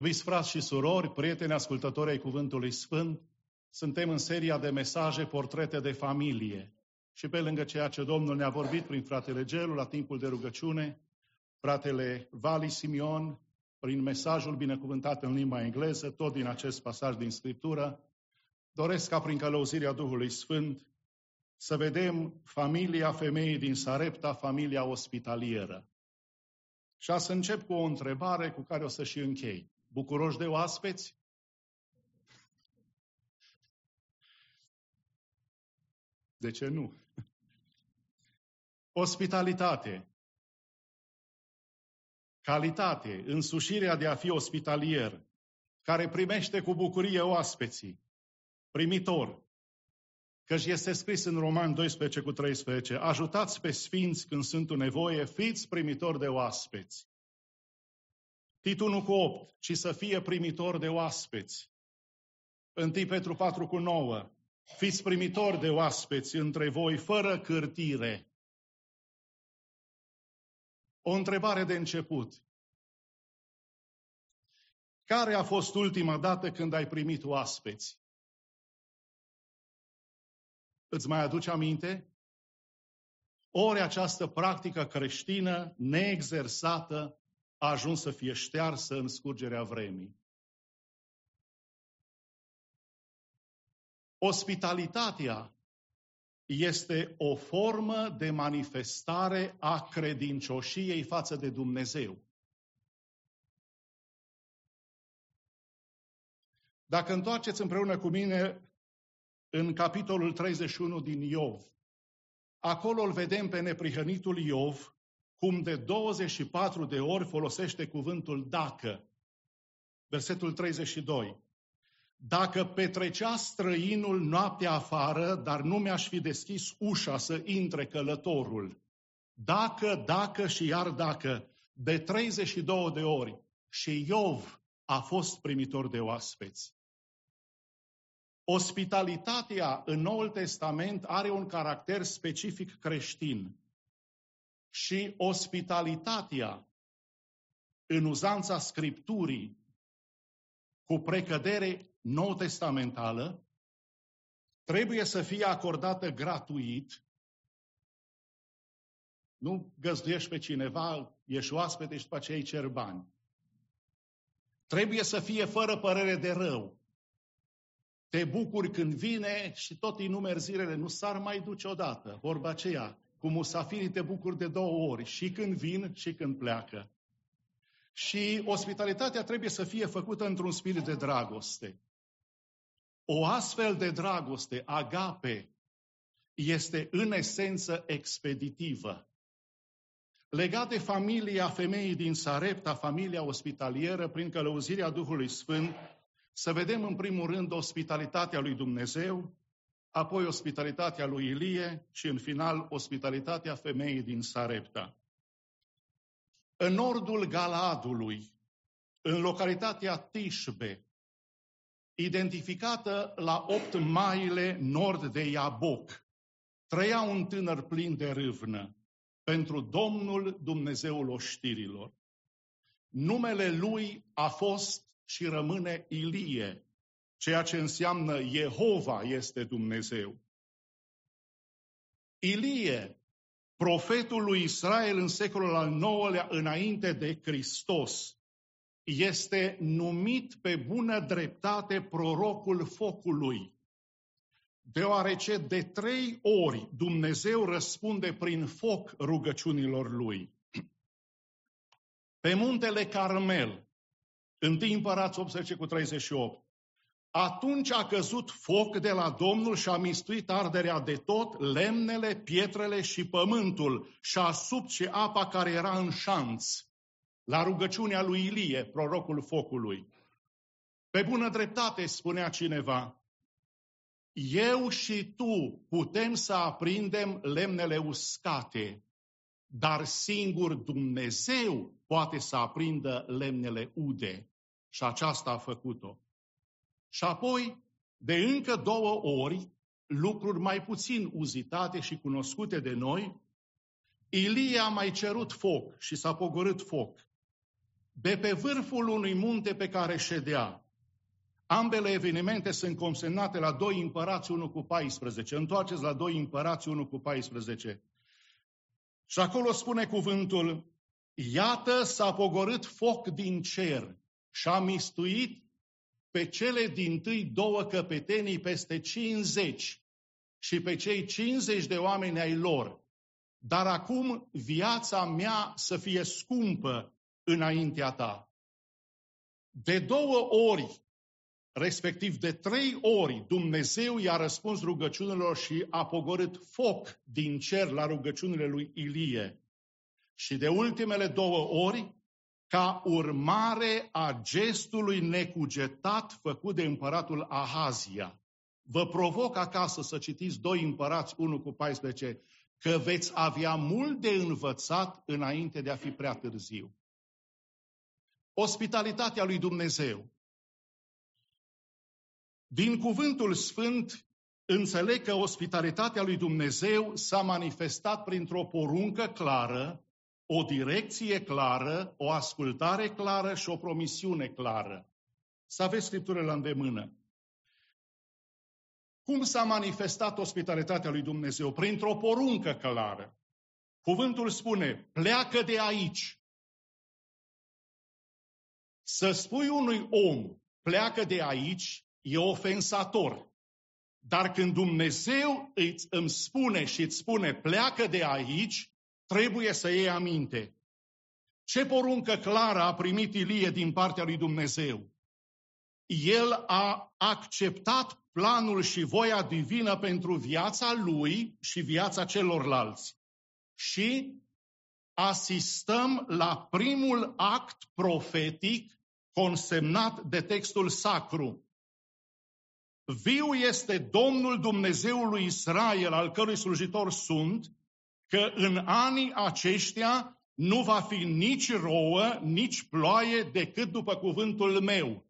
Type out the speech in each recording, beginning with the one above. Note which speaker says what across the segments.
Speaker 1: Iubiți frați și surori, prieteni ascultători ai Cuvântului Sfânt, suntem în seria de mesaje, portrete de familie. Și pe lângă ceea ce Domnul ne-a vorbit prin fratele Gelu la timpul de rugăciune, fratele Vali Simion, prin mesajul binecuvântat în limba engleză, tot din acest pasaj din Scriptură, doresc ca prin călăuzirea Duhului Sfânt să vedem familia femeii din Sarepta, familia ospitalieră. Și să încep cu o întrebare cu care o să și închei. Bucuroși de oaspeți? De ce nu? Ospitalitate. Calitate, însușirea de a fi ospitalier, care primește cu bucurie oaspeții. Primitor. Căci este scris în Roman 12 cu 13, ajutați pe sfinți când sunt în nevoie, fiți primitori de oaspeți. Titul 1 cu 8, ci să fie primitor de oaspeți. 1 Petru 4 cu 9, fiți primitori de oaspeți între voi fără cârtire. O întrebare de început. Care a fost ultima dată când ai primit oaspeți? Îți mai aduce aminte? Ori această practică creștină neexersată a ajuns să fie ștearsă în scurgerea vremii. Ospitalitatea este o formă de manifestare a credincioșiei față de Dumnezeu. Dacă întoarceți împreună cu mine în capitolul 31 din Iov, acolo îl vedem pe neprihănitul Iov, cum de 24 de ori folosește cuvântul dacă. Versetul 32. Dacă petrecea străinul noaptea afară, dar nu mi-aș fi deschis ușa să intre călătorul. Dacă, dacă și iar dacă, de 32 de ori. Și Iov a fost primitor de oaspeți. Ospitalitatea în Noul Testament are un caracter specific creștin și ospitalitatea în uzanța Scripturii cu precădere nou-testamentală trebuie să fie acordată gratuit. Nu găzduiești pe cineva, ești oaspete și după aceea îi cer bani. Trebuie să fie fără părere de rău. Te bucuri când vine și tot îi numeri zilele, nu s-ar mai duce odată. Vorba aceea, cu musafirii te bucuri de două ori, și când vin și când pleacă. Și ospitalitatea trebuie să fie făcută într-un spirit de dragoste. O astfel de dragoste, agape, este în esență expeditivă. Legat de familia femeii din Sarepta, familia ospitalieră, prin călăuzirea Duhului Sfânt, să vedem în primul rând ospitalitatea lui Dumnezeu, apoi ospitalitatea lui Ilie și în final ospitalitatea femeii din Sarepta. În nordul Galadului, în localitatea Tishbe, identificată la 8 maile nord de Iaboc, trăia un tânăr plin de râvnă pentru Domnul Dumnezeul oștirilor. Numele lui a fost și rămâne Ilie, ceea ce înseamnă Jehova este Dumnezeu. Ilie, profetul lui Israel în secolul al IX-lea înainte de Hristos, este numit pe bună dreptate prorocul focului, deoarece de trei ori Dumnezeu răspunde prin foc rugăciunilor lui. Pe muntele Carmel, în împărați 18 cu 38, atunci a căzut foc de la Domnul și a mistuit arderea de tot, lemnele, pietrele și pământul și a sub și apa care era în șanț, la rugăciunea lui Ilie, prorocul focului. Pe bună dreptate, spunea cineva, eu și tu putem să aprindem lemnele uscate, dar singur Dumnezeu poate să aprindă lemnele ude. Și aceasta a făcut-o. Și apoi, de încă două ori, lucruri mai puțin uzitate și cunoscute de noi, Ilie a mai cerut foc și s-a pogorât foc. de pe vârful unui munte pe care ședea. Ambele evenimente sunt consemnate la 2 împărați 1 cu 14. Întoarceți la 2 împărați 1 cu 14. Și acolo spune cuvântul, Iată s-a pogorât foc din cer și a mistuit pe cele din tâi două căpetenii peste 50 și pe cei 50 de oameni ai lor. Dar acum viața mea să fie scumpă înaintea ta. De două ori, respectiv de trei ori, Dumnezeu i-a răspuns rugăciunilor și a pogorât foc din cer la rugăciunile lui Ilie. Și de ultimele două ori, ca urmare a gestului necugetat făcut de împăratul Ahazia. Vă provoc acasă să citiți 2 împărați 1 cu 14, că veți avea mult de învățat înainte de a fi prea târziu. Ospitalitatea lui Dumnezeu. Din cuvântul sfânt înțeleg că ospitalitatea lui Dumnezeu s-a manifestat printr-o poruncă clară, o direcție clară, o ascultare clară și o promisiune clară. Să aveți scripturile la îndemână. Cum s-a manifestat ospitalitatea lui Dumnezeu? Printr-o poruncă clară. Cuvântul spune, pleacă de aici. Să spui unui om, pleacă de aici, e ofensator. Dar când Dumnezeu îți, îmi spune și îți spune, pleacă de aici, trebuie să iei aminte. Ce poruncă clară a primit Ilie din partea lui Dumnezeu? El a acceptat planul și voia divină pentru viața lui și viața celorlalți. Și asistăm la primul act profetic consemnat de textul sacru. Viu este Domnul Dumnezeului Israel, al cărui slujitor sunt, că în anii aceștia nu va fi nici rouă, nici ploaie decât după cuvântul meu.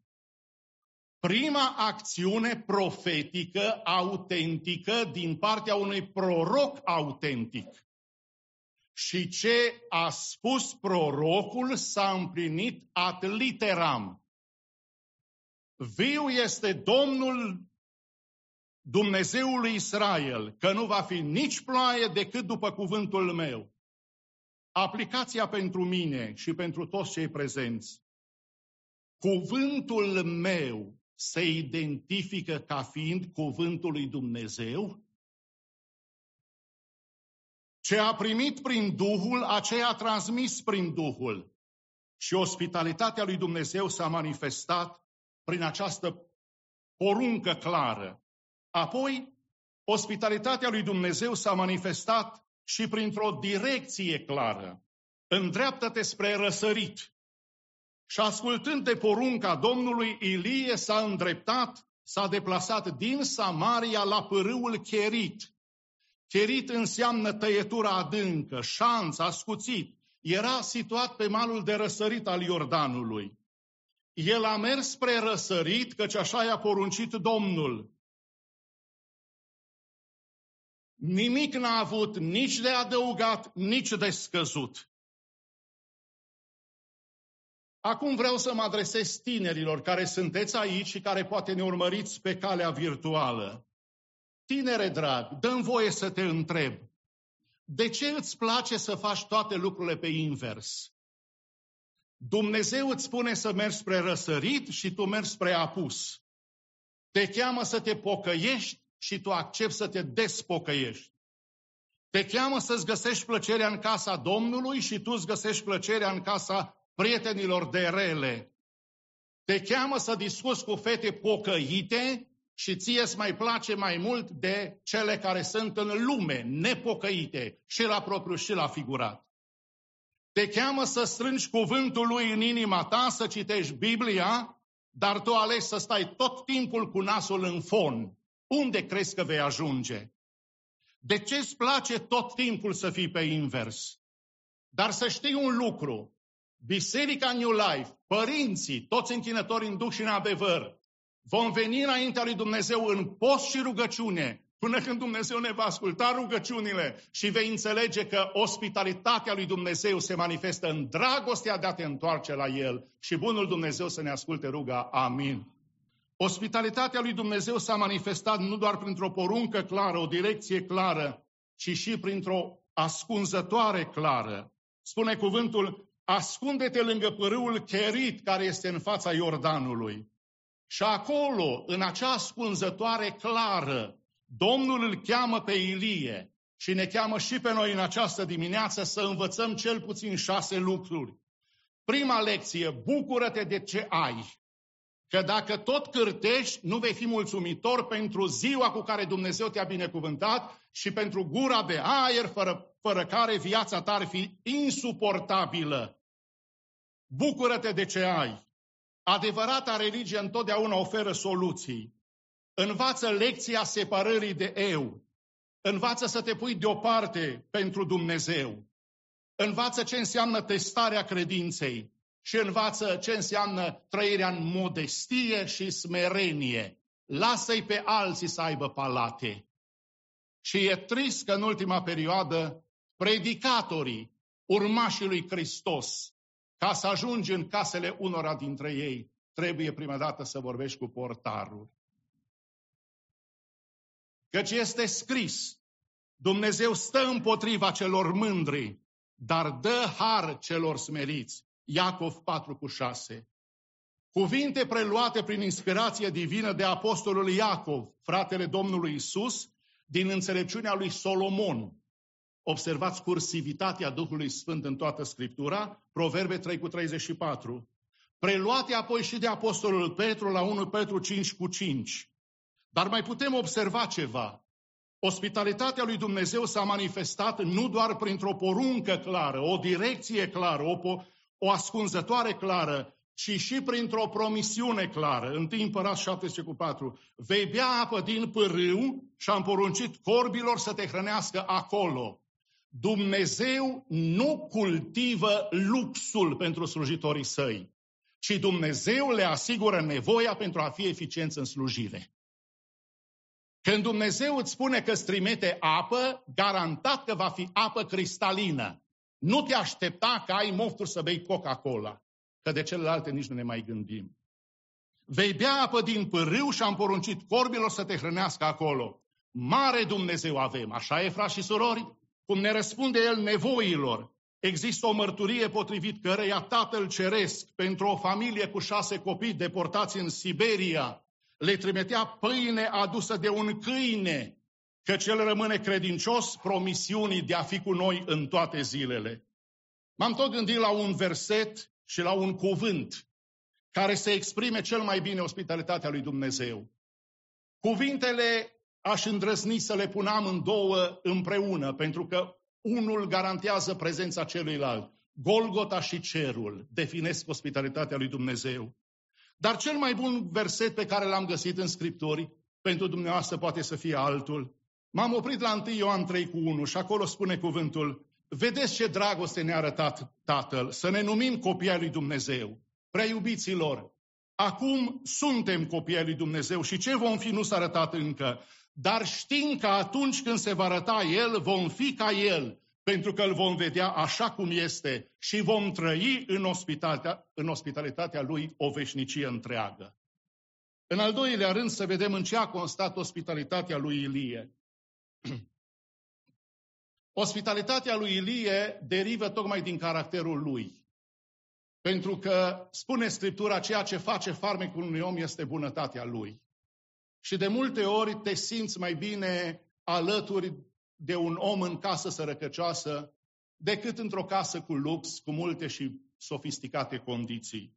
Speaker 1: Prima acțiune profetică, autentică, din partea unui proroc autentic. Și ce a spus prorocul s-a împlinit ad literam. Viu este Domnul Dumnezeului Israel, că nu va fi nici ploaie decât după cuvântul meu. Aplicația pentru mine și pentru toți cei prezenți. Cuvântul meu se identifică ca fiind cuvântul lui Dumnezeu? Ce a primit prin Duhul, aceea a transmis prin Duhul. Și ospitalitatea lui Dumnezeu s-a manifestat prin această poruncă clară. Apoi, ospitalitatea lui Dumnezeu s-a manifestat și printr-o direcție clară. Îndreaptă-te spre răsărit. Și ascultând de porunca Domnului, Ilie s-a îndreptat, s-a deplasat din Samaria la pârâul Cherit. Cherit înseamnă tăietura adâncă, șanț, ascuțit. Era situat pe malul de răsărit al Iordanului. El a mers spre răsărit, căci așa i-a poruncit Domnul. Nimic n-a avut nici de adăugat, nici de scăzut. Acum vreau să mă adresez tinerilor care sunteți aici și care poate ne urmăriți pe calea virtuală. Tinere drag, dă voie să te întreb. De ce îți place să faci toate lucrurile pe invers? Dumnezeu îți spune să mergi spre răsărit și tu mergi spre apus. Te cheamă să te pocăiești și tu accepti să te despocăiești. Te cheamă să-ți găsești plăcerea în casa Domnului și tu îți găsești plăcerea în casa prietenilor de rele. Te cheamă să discuți cu fete pocăite și ție îți mai place mai mult de cele care sunt în lume, nepocăite, și la propriu și la figurat. Te cheamă să strângi cuvântul lui în inima ta, să citești Biblia, dar tu alegi să stai tot timpul cu nasul în fon. Unde crezi că vei ajunge? De ce îți place tot timpul să fii pe invers? Dar să știi un lucru, Biserica New Life, părinții, toți închinători în duh și în adevăr, vom veni înaintea lui Dumnezeu în post și rugăciune Până când Dumnezeu ne va asculta rugăciunile și vei înțelege că ospitalitatea lui Dumnezeu se manifestă în dragostea de a te întoarce la El și bunul Dumnezeu să ne asculte ruga. Amin. Ospitalitatea lui Dumnezeu s-a manifestat nu doar printr-o poruncă clară, o direcție clară, ci și printr-o ascunzătoare clară. Spune cuvântul, ascunde-te lângă pârâul Cherit care este în fața Iordanului. Și acolo, în acea ascunzătoare clară, Domnul îl cheamă pe Ilie și ne cheamă și pe noi în această dimineață să învățăm cel puțin șase lucruri. Prima lecție, bucură-te de ce ai. Că dacă tot cârtești, nu vei fi mulțumitor pentru ziua cu care Dumnezeu te-a binecuvântat și pentru gura de aer fără, fără care viața ta ar fi insuportabilă. Bucură-te de ce ai. Adevărata religie întotdeauna oferă soluții. Învață lecția separării de eu. Învață să te pui deoparte pentru Dumnezeu. Învață ce înseamnă testarea credinței și învață ce înseamnă trăirea în modestie și smerenie. Lasă-i pe alții să aibă palate. Și e trist că în ultima perioadă predicatorii, urmașii lui Hristos, ca să ajungi în casele unora dintre ei, trebuie prima dată să vorbești cu portarul. Căci este scris, Dumnezeu stă împotriva celor mândri, dar dă har celor smeriți. Iacov 4 cu 6. Cuvinte preluate prin inspirație divină de apostolul Iacov, fratele Domnului Isus, din înțelepciunea lui Solomon. Observați cursivitatea Duhului Sfânt în toată Scriptura, Proverbe 3 cu 34. Preluate apoi și de apostolul Petru la 1 Petru 5 cu 5. Dar mai putem observa ceva. Ospitalitatea lui Dumnezeu s-a manifestat nu doar printr-o poruncă clară, o direcție clară, o, po- o ascunzătoare clară, ci și printr-o promisiune clară. În timp Împărat 17 cu 4. Vei bea apă din pârâu și am poruncit corbilor să te hrănească acolo. Dumnezeu nu cultivă luxul pentru slujitorii săi, ci Dumnezeu le asigură nevoia pentru a fi eficienți în slujire. Când Dumnezeu îți spune că îți trimite apă, garantat că va fi apă cristalină. Nu te aștepta că ai mofturi să bei Coca-Cola, că de celelalte nici nu ne mai gândim. Vei bea apă din pârâu și am poruncit corbilor să te hrănească acolo. Mare Dumnezeu avem, așa e, frați și surori? Cum ne răspunde El nevoilor. Există o mărturie potrivit căreia Tatăl Ceresc, pentru o familie cu șase copii deportați în Siberia, le trimitea pâine adusă de un câine, că cel rămâne credincios promisiunii de a fi cu noi în toate zilele. M-am tot gândit la un verset și la un cuvânt care să exprime cel mai bine ospitalitatea lui Dumnezeu. Cuvintele aș îndrăzni să le punam în două împreună, pentru că unul garantează prezența celuilalt. Golgota și cerul definesc ospitalitatea lui Dumnezeu. Dar cel mai bun verset pe care l-am găsit în Scripturi, pentru dumneavoastră poate să fie altul. M-am oprit la 1 Ioan 3 cu 1 și acolo spune cuvântul, vedeți ce dragoste ne-a arătat Tatăl, să ne numim copii ai lui Dumnezeu. Prea iubiților, acum suntem copii ai lui Dumnezeu și ce vom fi nu s-a arătat încă. Dar știm că atunci când se va arăta El, vom fi ca El, pentru că îl vom vedea așa cum este și vom trăi în ospitalitatea, în ospitalitatea lui o veșnicie întreagă. În al doilea rând să vedem în ce a constat ospitalitatea lui Ilie. Ospitalitatea lui Ilie derivă tocmai din caracterul lui. Pentru că spune Scriptura, ceea ce face farmecul unui om este bunătatea lui. Și de multe ori te simți mai bine alături de un om în casă sărăcăcioasă decât într-o casă cu lux, cu multe și sofisticate condiții.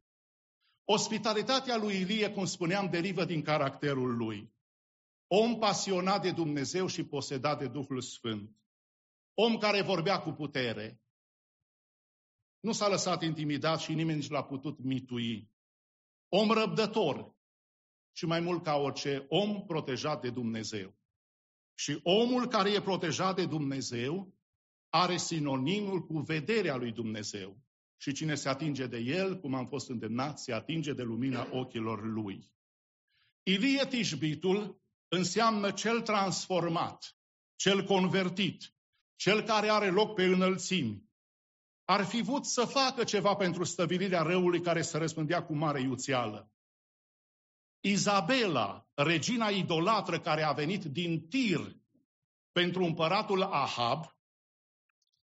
Speaker 1: Ospitalitatea lui Ilie, cum spuneam, derivă din caracterul lui. Om pasionat de Dumnezeu și posedat de Duhul Sfânt. Om care vorbea cu putere. Nu s-a lăsat intimidat și nimeni nici l-a putut mitui. Om răbdător și mai mult ca orice, om protejat de Dumnezeu. Și omul care e protejat de Dumnezeu are sinonimul cu vederea lui Dumnezeu. Și cine se atinge de el, cum am fost îndemnat, se atinge de lumina ochilor lui. Ilie Tișbitul înseamnă cel transformat, cel convertit, cel care are loc pe înălțimi. Ar fi vrut să facă ceva pentru stăvilirea răului care se răspândea cu mare iuțeală. Izabela, regina idolatră care a venit din Tir pentru împăratul Ahab,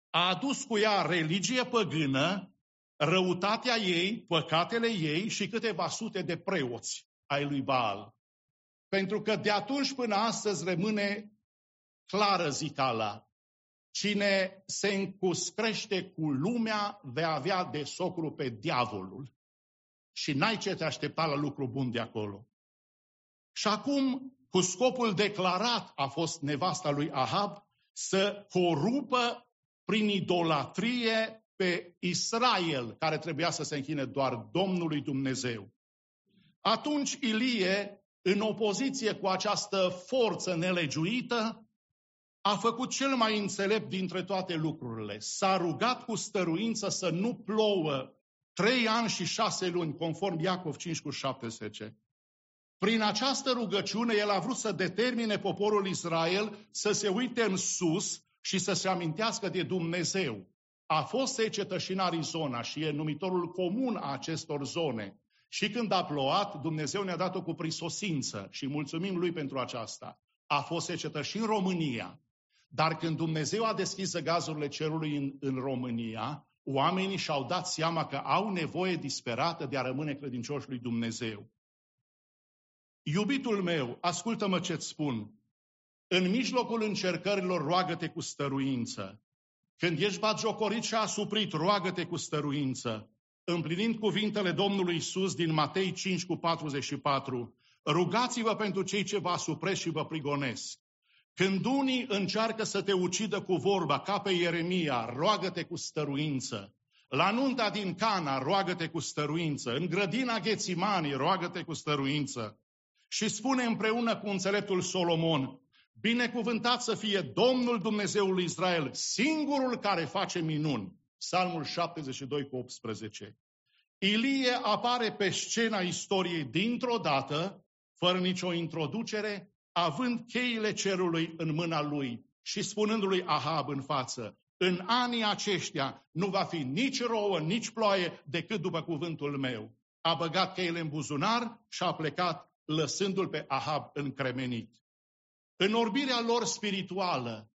Speaker 1: a adus cu ea religie păgână, răutatea ei, păcatele ei și câteva sute de preoți ai lui Baal. Pentru că de atunci până astăzi rămâne clară zicala. Cine se încuscrește cu lumea vei avea de socru pe diavolul. Și n-ai ce te aștepta la lucru bun de acolo. Și acum, cu scopul declarat, a fost nevasta lui Ahab să corupă prin idolatrie pe Israel, care trebuia să se închine doar Domnului Dumnezeu. Atunci Ilie, în opoziție cu această forță nelegiuită, a făcut cel mai înțelept dintre toate lucrurile. S-a rugat cu stăruință să nu plouă trei ani și șase luni, conform Iacov 5 cu 17. Prin această rugăciune, el a vrut să determine poporul Israel să se uite în sus și să se amintească de Dumnezeu. A fost secetă și în Arizona și e numitorul comun a acestor zone. Și când a plouat, Dumnezeu ne-a dat-o cu prisosință și mulțumim lui pentru aceasta. A fost secetă și în România. Dar când Dumnezeu a deschis gazurile cerului în, în România, oamenii și-au dat seama că au nevoie disperată de a rămâne credincioși lui Dumnezeu. Iubitul meu, ascultă-mă ce-ți spun. În mijlocul încercărilor, roagă-te cu stăruință. Când ești batjocorit și asuprit, roagă-te cu stăruință. Împlinind cuvintele Domnului Isus din Matei 5 cu 44, rugați-vă pentru cei ce vă asupresc și vă prigonesc. Când unii încearcă să te ucidă cu vorba, ca pe Ieremia, roagă-te cu stăruință. La nunta din Cana, roagă-te cu stăruință. În grădina Ghețimanii, roagă-te cu stăruință. Și spune împreună cu înțeleptul Solomon, binecuvântat să fie Domnul Dumnezeul Israel, singurul care face minuni. Psalmul 72 cu 18. Ilie apare pe scena istoriei dintr-o dată, fără nicio introducere, având cheile cerului în mâna lui și spunându-lui Ahab în față, în anii aceștia nu va fi nici rouă, nici ploaie, decât după cuvântul meu. A băgat cheile în buzunar și a plecat, lăsându-l pe Ahab încremenit. În orbirea lor spirituală,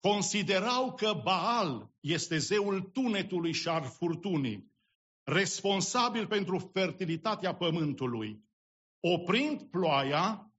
Speaker 1: considerau că Baal este zeul tunetului și al furtunii, responsabil pentru fertilitatea pământului. Oprind ploaia,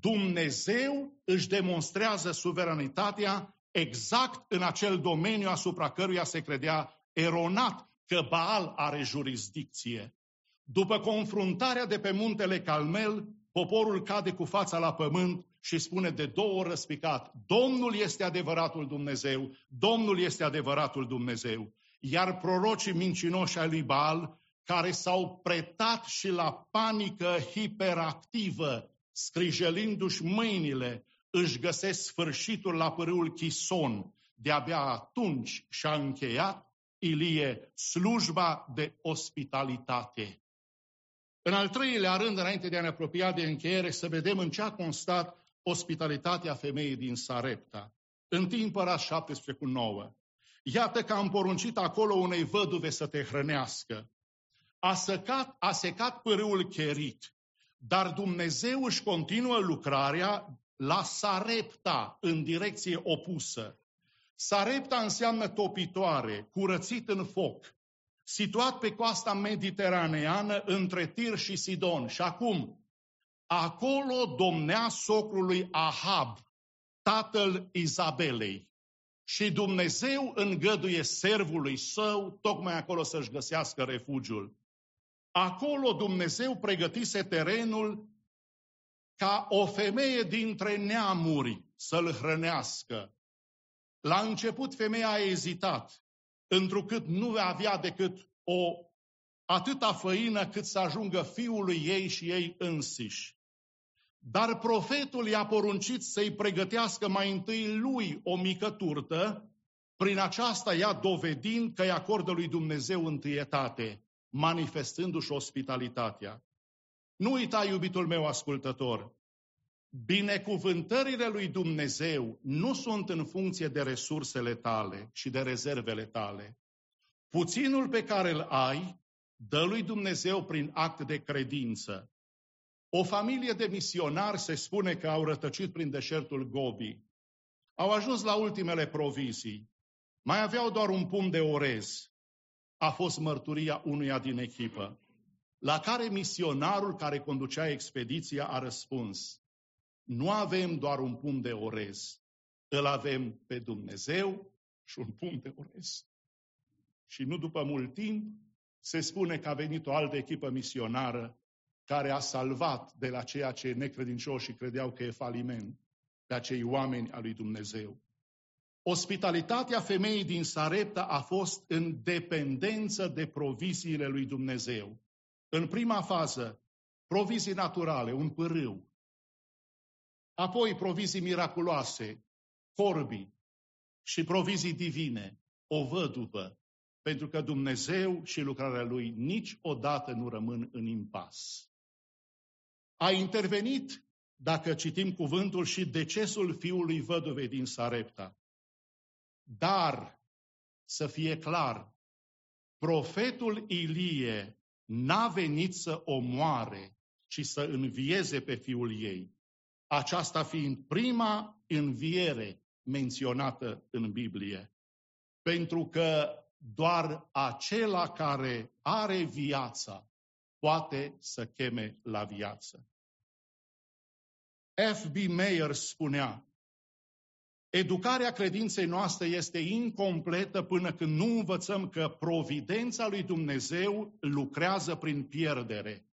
Speaker 1: Dumnezeu își demonstrează suveranitatea exact în acel domeniu asupra căruia se credea eronat că Baal are jurisdicție. După confruntarea de pe muntele Calmel, poporul cade cu fața la pământ și spune de două ori răspicat, Domnul este adevăratul Dumnezeu, Domnul este adevăratul Dumnezeu. Iar prorocii mincinoși ai lui Baal, care s-au pretat și la panică hiperactivă, scrijelindu-și mâinile, își găsesc sfârșitul la pârâul Chison. De-abia atunci și-a încheiat Ilie slujba de ospitalitate. În al treilea rând, înainte de a ne apropia de încheiere, să vedem în ce a constat ospitalitatea femeii din Sarepta. În timp 17 cu 9. Iată că am poruncit acolo unei văduve să te hrănească. A secat, a secat pârâul cherit dar Dumnezeu își continuă lucrarea la Sarepta, în direcție opusă. Sarepta înseamnă topitoare, curățit în foc, situat pe coasta mediteraneană între Tir și Sidon. Și acum, acolo domnea socrului Ahab, tatăl Izabelei. Și Dumnezeu îngăduie servului său tocmai acolo să-și găsească refugiul. Acolo Dumnezeu pregătise terenul ca o femeie dintre neamuri să-l hrănească. La început femeia a ezitat, întrucât nu avea decât o atâta făină cât să ajungă fiului ei și ei însiși. Dar profetul i-a poruncit să-i pregătească mai întâi lui o mică turtă, prin aceasta ea dovedind că îi acordă lui Dumnezeu întâietate manifestându-și ospitalitatea. Nu uita, iubitul meu ascultător, Binecuvântările lui Dumnezeu nu sunt în funcție de resursele tale și de rezervele tale. Puținul pe care îl ai, dă lui Dumnezeu prin act de credință. O familie de misionari se spune că au rătăcit prin deșertul Gobi. Au ajuns la ultimele provizii. Mai aveau doar un pumn de orez. A fost mărturia unuia din echipă, la care misionarul care conducea expediția a răspuns, nu avem doar un pumn de orez, îl avem pe Dumnezeu și un pumn de orez. Și nu după mult timp, se spune că a venit o altă echipă misionară care a salvat de la ceea ce necredincioșii credeau că e faliment pe acei oameni al lui Dumnezeu. Ospitalitatea femeii din Sarepta a fost în dependență de proviziile lui Dumnezeu. În prima fază, provizii naturale, un pârâu. Apoi provizii miraculoase, corbii și provizii divine, o văduvă, pentru că Dumnezeu și lucrarea Lui niciodată nu rămân în impas. A intervenit, dacă citim cuvântul, și decesul fiului văduvei din Sarepta. Dar, să fie clar, profetul Ilie n-a venit să omoare, ci să învieze pe fiul ei. Aceasta fiind prima înviere menționată în Biblie. Pentru că doar acela care are viața poate să cheme la viață. F.B. Mayer spunea, Educarea credinței noastre este incompletă până când nu învățăm că providența lui Dumnezeu lucrează prin pierdere.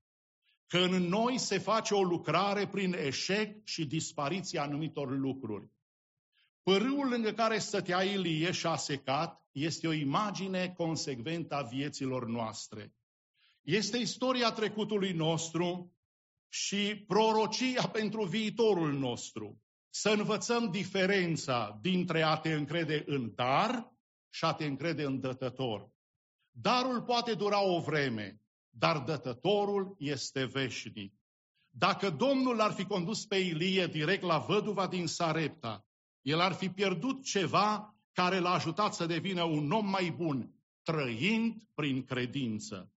Speaker 1: Că în noi se face o lucrare prin eșec și dispariția anumitor lucruri. Părâul lângă care stătea Ilie și a secat este o imagine consecventă a vieților noastre. Este istoria trecutului nostru și prorocia pentru viitorul nostru. Să învățăm diferența dintre a te încrede în dar și a te încrede în dătător. Darul poate dura o vreme, dar dătătorul este veșnic. Dacă Domnul ar fi condus pe Ilie direct la văduva din Sarepta, el ar fi pierdut ceva care l-a ajutat să devină un om mai bun, trăind prin credință.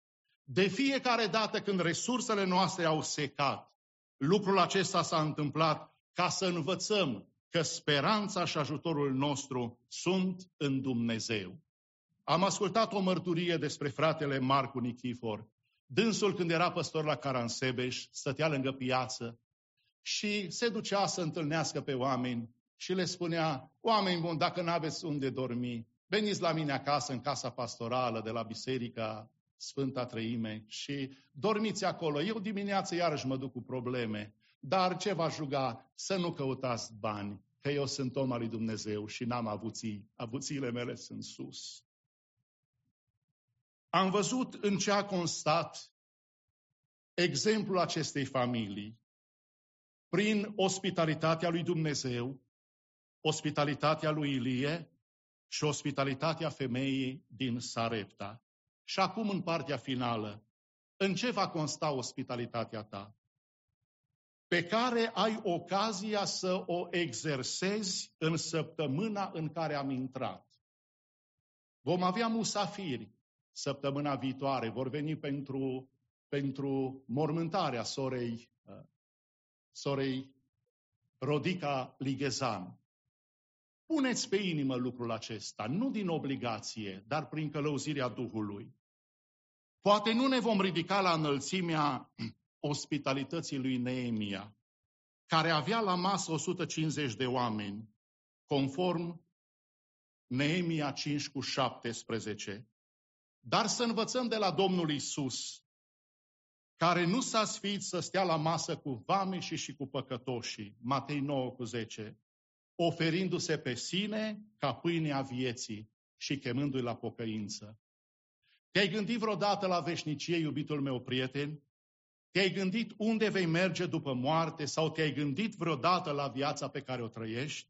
Speaker 1: De fiecare dată când resursele noastre au secat, lucrul acesta s-a întâmplat ca să învățăm că speranța și ajutorul nostru sunt în Dumnezeu. Am ascultat o mărturie despre fratele Marcu Nichifor. Dânsul, când era păstor la Caransebeș, stătea lângă piață și se ducea să întâlnească pe oameni și le spunea, oameni buni, dacă nu aveți unde dormi, veniți la mine acasă, în casa pastorală de la Biserica Sfânta Trăime și dormiți acolo. Eu dimineață iarăși mă duc cu probleme, dar ce v-aș ruga? Să nu căutați bani, că eu sunt om al lui Dumnezeu și n-am avuții. Avuțiile mele sunt sus. Am văzut în ce a constat exemplul acestei familii. Prin ospitalitatea lui Dumnezeu, ospitalitatea lui Ilie și ospitalitatea femeii din Sarepta. Și acum în partea finală, în ce va consta ospitalitatea ta? Pe care ai ocazia să o exersezi în săptămâna în care am intrat. Vom avea musafiri săptămâna viitoare, vor veni pentru, pentru mormântarea sorei, uh, sorei Rodica Lighezan. Puneți pe inimă lucrul acesta, nu din obligație, dar prin călăuzirea Duhului. Poate nu ne vom ridica la înălțimea ospitalității lui Neemia, care avea la masă 150 de oameni, conform Neemia 5 cu 17. Dar să învățăm de la Domnul Isus, care nu s-a sfiit să stea la masă cu vame și și cu păcătoșii, Matei 9 cu 10, oferindu-se pe sine ca pâinea vieții și chemându-i la pocăință. Te-ai gândit vreodată la veșnicie, iubitul meu prieten? Te-ai gândit unde vei merge după moarte sau te-ai gândit vreodată la viața pe care o trăiești?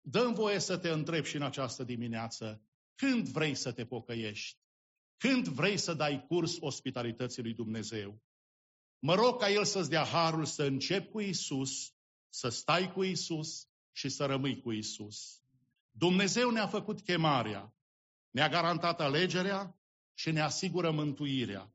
Speaker 1: Dă-mi voie să te întreb și în această dimineață, când vrei să te pocăiești? Când vrei să dai curs ospitalității lui Dumnezeu? Mă rog ca El să-ți dea harul să începi cu Isus să stai cu Isus și să rămâi cu Isus. Dumnezeu ne-a făcut chemarea, ne-a garantat alegerea și ne asigură mântuirea.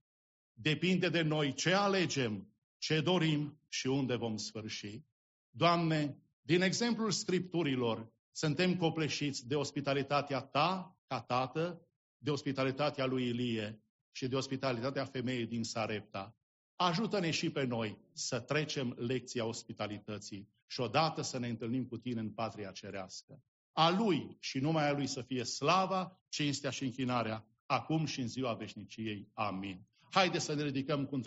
Speaker 1: Depinde de noi ce alegem, ce dorim și unde vom sfârși. Doamne, din exemplul Scripturilor, suntem copleșiți de ospitalitatea Ta, ca Tată, de ospitalitatea lui Ilie și de ospitalitatea femeii din Sarepta. Ajută-ne și pe noi să trecem lecția ospitalității și odată să ne întâlnim cu Tine în patria cerească. A Lui și numai a Lui să fie slava, cinstea și închinarea, acum și în ziua veșniciei. Amin. Haide să ne ridicăm cu